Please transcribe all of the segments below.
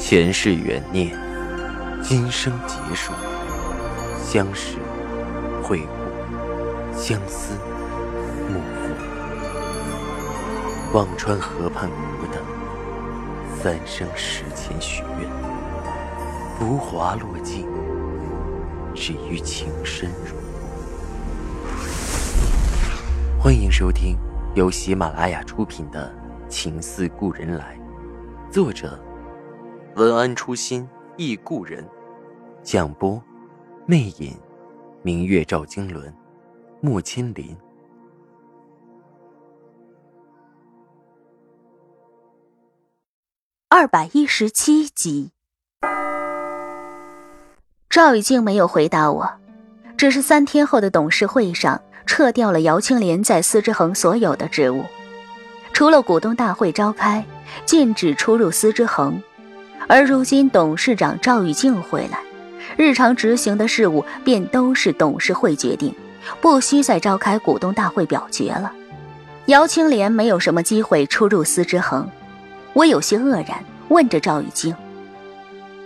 前世缘孽，今生劫数，相识、会故，相思、幕复。忘川河畔孤等，三生石前许愿，浮华落尽，只余情深入。欢迎收听由喜马拉雅出品的《情似故人来》，作者文安初心忆故人，蒋波魅影，明月照经纶，木千林。二百一十七集，赵雨静没有回答我，只是三天后的董事会上。撤掉了姚青莲在司之恒所有的职务，除了股东大会召开，禁止出入司之恒。而如今董事长赵玉静回来，日常执行的事务便都是董事会决定，不需再召开股东大会表决了。姚青莲没有什么机会出入司之恒，我有些愕然，问着赵玉静：“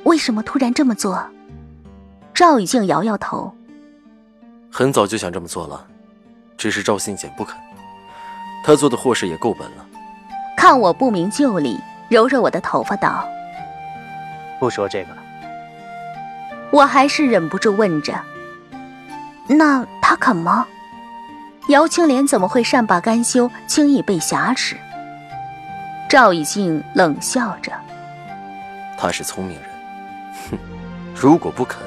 为什么突然这么做？”赵玉静摇摇头：“很早就想这么做了。”只是赵信简不肯，他做的祸事也够本了。看我不明就里，揉揉我的头发道：“不说这个了。”我还是忍不住问着：“那他肯吗？”姚青莲怎么会善罢甘休，轻易被挟持？赵以静冷笑着：“他是聪明人，哼，如果不肯，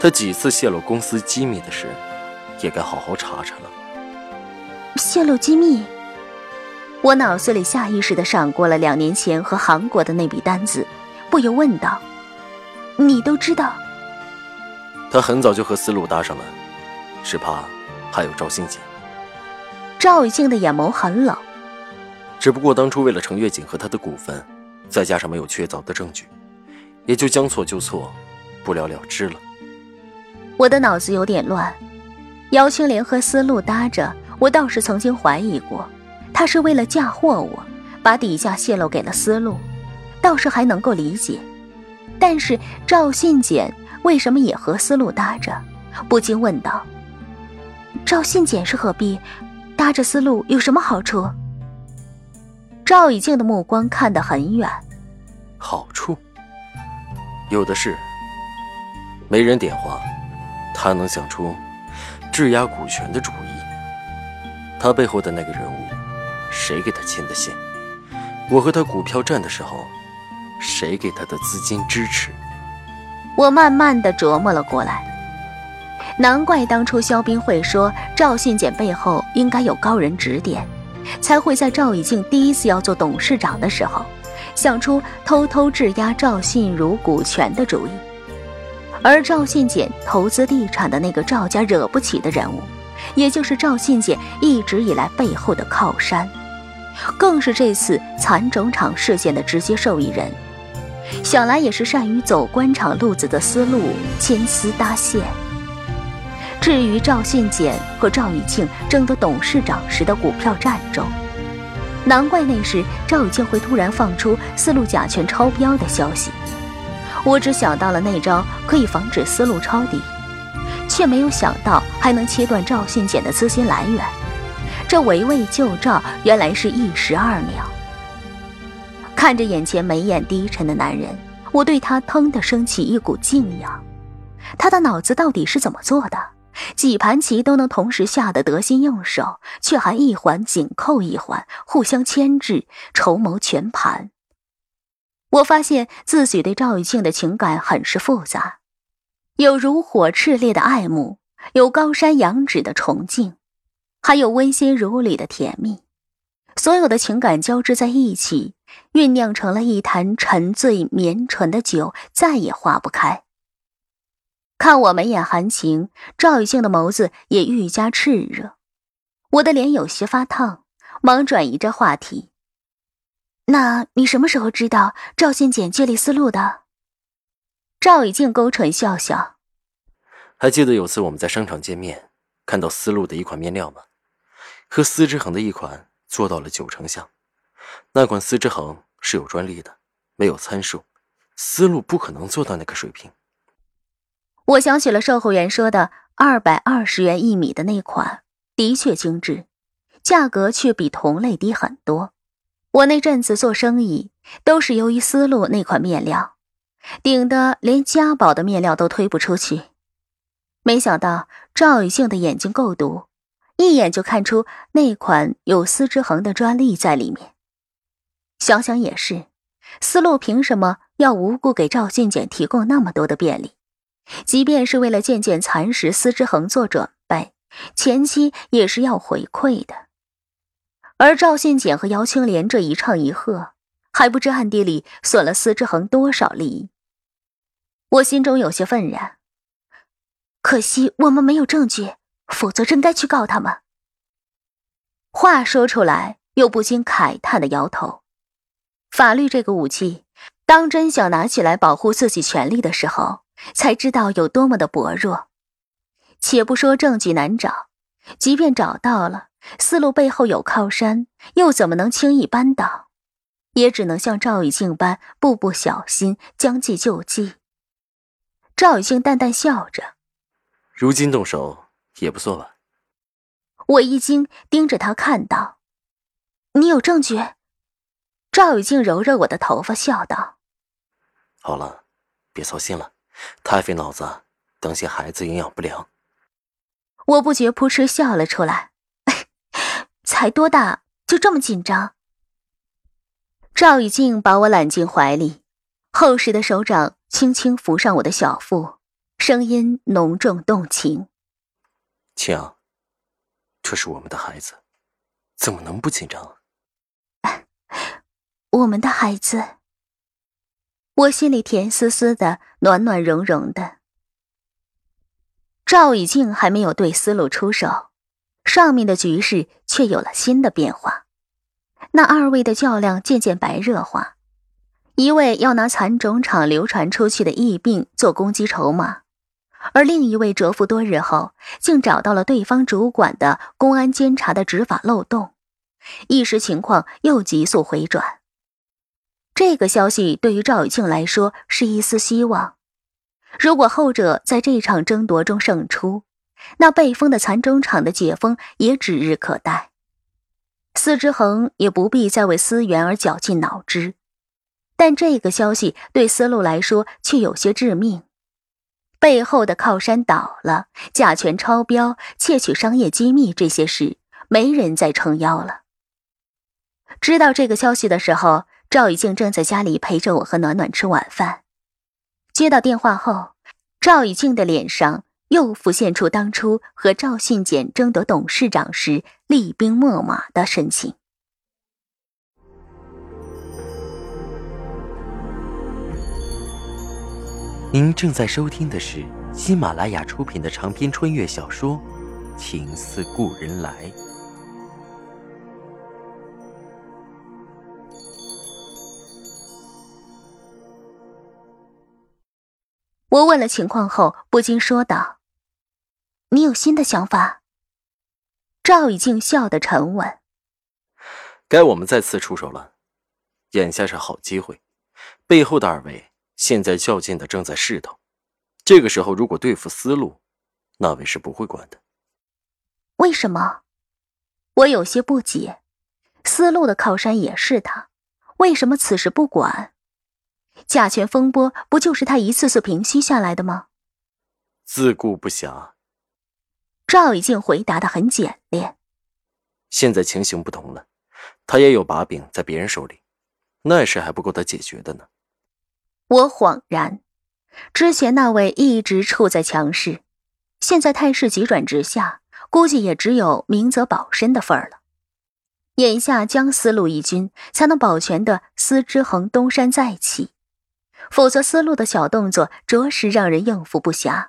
他几次泄露公司机密的事。”也该好好查查了。泄露机密，我脑子里下意识的闪过了两年前和韩国的那笔单子，不由问道：“你都知道？”他很早就和思路搭上了，是怕还有赵信简。赵雨静的眼眸很冷。只不过当初为了程月锦和他的股份，再加上没有确凿的证据，也就将错就错，不了了之了。我的脑子有点乱。姚青莲和思路搭着，我倒是曾经怀疑过，他是为了嫁祸我，把底价泄露给了思路，倒是还能够理解。但是赵信简为什么也和思路搭着？不禁问道：“赵信简是何必？搭着思路有什么好处？”赵以静的目光看得很远，好处有的是。没人点化，他能想出。质押股权的主意，他背后的那个人物，谁给他牵的线？我和他股票战的时候，谁给他的资金支持？我慢慢的琢磨了过来，难怪当初肖斌会说赵信简背后应该有高人指点，才会在赵以静第一次要做董事长的时候，想出偷偷质押赵信如股权的主意。而赵信简投资地产的那个赵家惹不起的人物，也就是赵信简一直以来背后的靠山，更是这次蚕种厂事件的直接受益人。想来也是善于走官场路子的思路牵丝搭线。至于赵信简和赵雨庆争夺董事长时的股票战中，难怪那时赵雨庆会突然放出思路甲醛超标的消息。我只想到了那招可以防止思路抄底，却没有想到还能切断赵信简的资金来源。这围魏救赵，原来是一石二鸟。看着眼前眉眼低沉的男人，我对他腾的升起一股敬仰。他的脑子到底是怎么做的？几盘棋都能同时下得得心应手，却还一环紧扣一环，互相牵制，筹谋全盘。我发现自己对赵雨静的情感很是复杂，有如火炽烈的爱慕，有高山仰止的崇敬，还有温馨如缕的甜蜜。所有的情感交织在一起，酝酿成了一坛沉醉绵醇的酒，再也化不开。看我眉眼含情，赵雨静的眸子也愈加炽热，我的脸有些发烫，忙转移着话题。那你什么时候知道赵信简借力思路的？赵以静勾唇笑笑。还记得有次我们在商场见面，看到思路的一款面料吗？和丝之恒的一款做到了九成像。那款丝之恒是有专利的，没有参数，思路不可能做到那个水平。我想起了售货员说的二百二十元一米的那款，的确精致，价格却比同类低很多。我那阵子做生意都是由于思路那款面料，顶得连家宝的面料都推不出去。没想到赵雨静的眼睛够毒，一眼就看出那款有丝织衡的专利在里面。想想也是，思路凭什么要无故给赵信简提供那么多的便利？即便是为了渐渐蚕食司之恒做准备，前期也是要回馈的。而赵信简和姚青莲这一唱一和，还不知暗地里损了司之恒多少利益。我心中有些愤然，可惜我们没有证据，否则真该去告他们。话说出来，又不禁慨叹的摇头。法律这个武器，当真想拿起来保护自己权利的时候。才知道有多么的薄弱。且不说证据难找，即便找到了，思路背后有靠山，又怎么能轻易扳倒？也只能像赵雨静般步步小心，将计就计。赵雨静淡淡笑着：“如今动手也不错吧？”我一惊，盯着他看道：“你有证据？”赵雨静揉揉我的头发，笑道：“好了，别操心了。”太费脑子，当心孩子营养不良。我不觉扑哧笑了出来，才多大就这么紧张？赵雨静把我揽进怀里，厚实的手掌轻轻扶上我的小腹，声音浓重动情：“青，这是我们的孩子，怎么能不紧张？我们的孩子。”我心里甜丝丝的，暖暖融融的。赵以静还没有对思路出手，上面的局势却有了新的变化。那二位的较量渐渐白热化，一位要拿蚕种厂流传出去的疫病做攻击筹码，而另一位蛰伏多日后，竟找到了对方主管的公安监察的执法漏洞，一时情况又急速回转。这个消息对于赵雨庆来说是一丝希望。如果后者在这场争夺中胜出，那被封的蚕种厂的解封也指日可待。司之恒也不必再为思源而绞尽脑汁。但这个消息对思路来说却有些致命。背后的靠山倒了，甲醛超标、窃取商业机密这些事，没人再撑腰了。知道这个消息的时候。赵雨静正在家里陪着我和暖暖吃晚饭。接到电话后，赵雨静的脸上又浮现出当初和赵信简争夺董事长时厉兵秣马的神情。您正在收听的是喜马拉雅出品的长篇穿越小说《情似故人来》。我问了情况后，不禁说道：“你有新的想法？”赵以静笑得沉稳：“该我们再次出手了，眼下是好机会。背后的二位现在较劲的正在势头，这个时候如果对付思路，那位是不会管的。为什么？我有些不解。思路的靠山也是他，为什么此时不管？”甲醛风波不就是他一次次平息下来的吗？自顾不暇。赵以静回答的很简练。现在情形不同了，他也有把柄在别人手里，那事还不够他解决的呢。我恍然，之前那位一直处在强势，现在态势急转直下，估计也只有明哲保身的份儿了。眼下将思路一军，才能保全的司之恒东山再起。否则，思路的小动作着实让人应付不暇。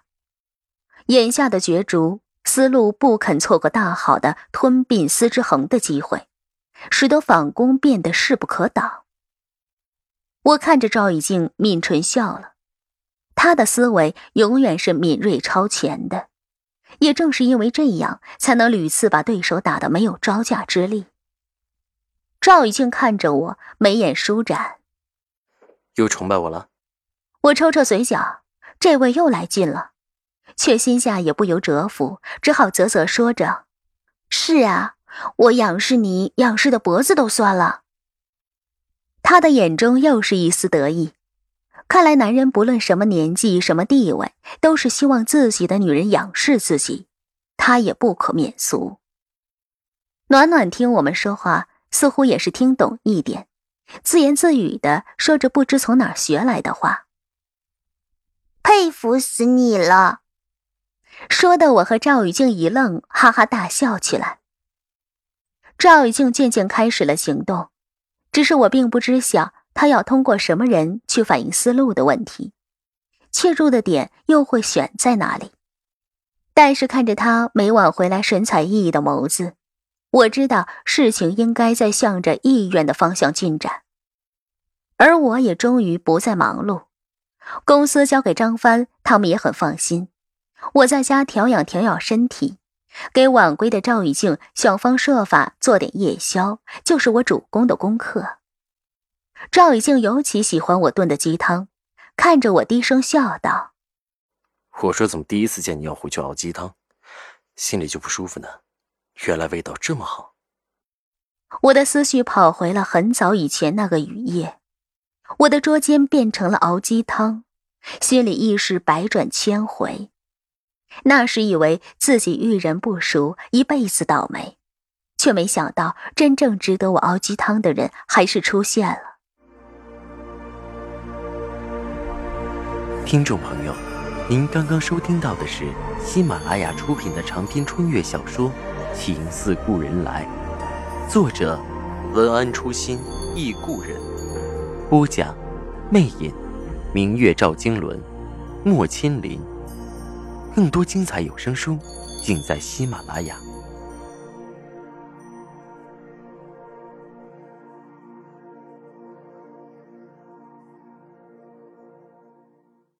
眼下的角逐，思路不肯错过大好的吞并司之恒的机会，使得反攻变得势不可挡。我看着赵以静，抿唇笑了。他的思维永远是敏锐超前的，也正是因为这样，才能屡次把对手打得没有招架之力。赵以静看着我，眉眼舒展。又崇拜我了？我抽抽嘴角，这位又来劲了，却心下也不由折服，只好啧啧说着：“是啊，我仰视你，仰视的脖子都酸了。”他的眼中又是一丝得意，看来男人不论什么年纪、什么地位，都是希望自己的女人仰视自己，他也不可免俗。暖暖听我们说话，似乎也是听懂一点，自言自语的说着不知从哪儿学来的话。佩服死你了！说的我和赵雨静一愣，哈哈大笑起来。赵雨静渐渐开始了行动。只是我并不知晓他要通过什么人去反映思路的问题，切入的点又会选在哪里？但是看着他每晚回来神采奕奕的眸子，我知道事情应该在向着意愿的方向进展。而我也终于不再忙碌，公司交给张帆，他们也很放心。我在家调养调养身体。给晚归的赵雨静想方设法做点夜宵，就是我主攻的功课。赵雨静尤其喜欢我炖的鸡汤，看着我低声笑道：“我说怎么第一次见你要回去熬鸡汤，心里就不舒服呢？原来味道这么好。”我的思绪跑回了很早以前那个雨夜，我的桌间变成了熬鸡汤，心里亦是百转千回。那时以为自己遇人不淑，一辈子倒霉，却没想到真正值得我熬鸡汤的人还是出现了。听众朋友，您刚刚收听到的是喜马拉雅出品的长篇穿越小说《情似故人来》，作者文安初心忆故人，播讲魅影，明月照经纶，莫千林。更多精彩有声书，尽在喜马拉雅。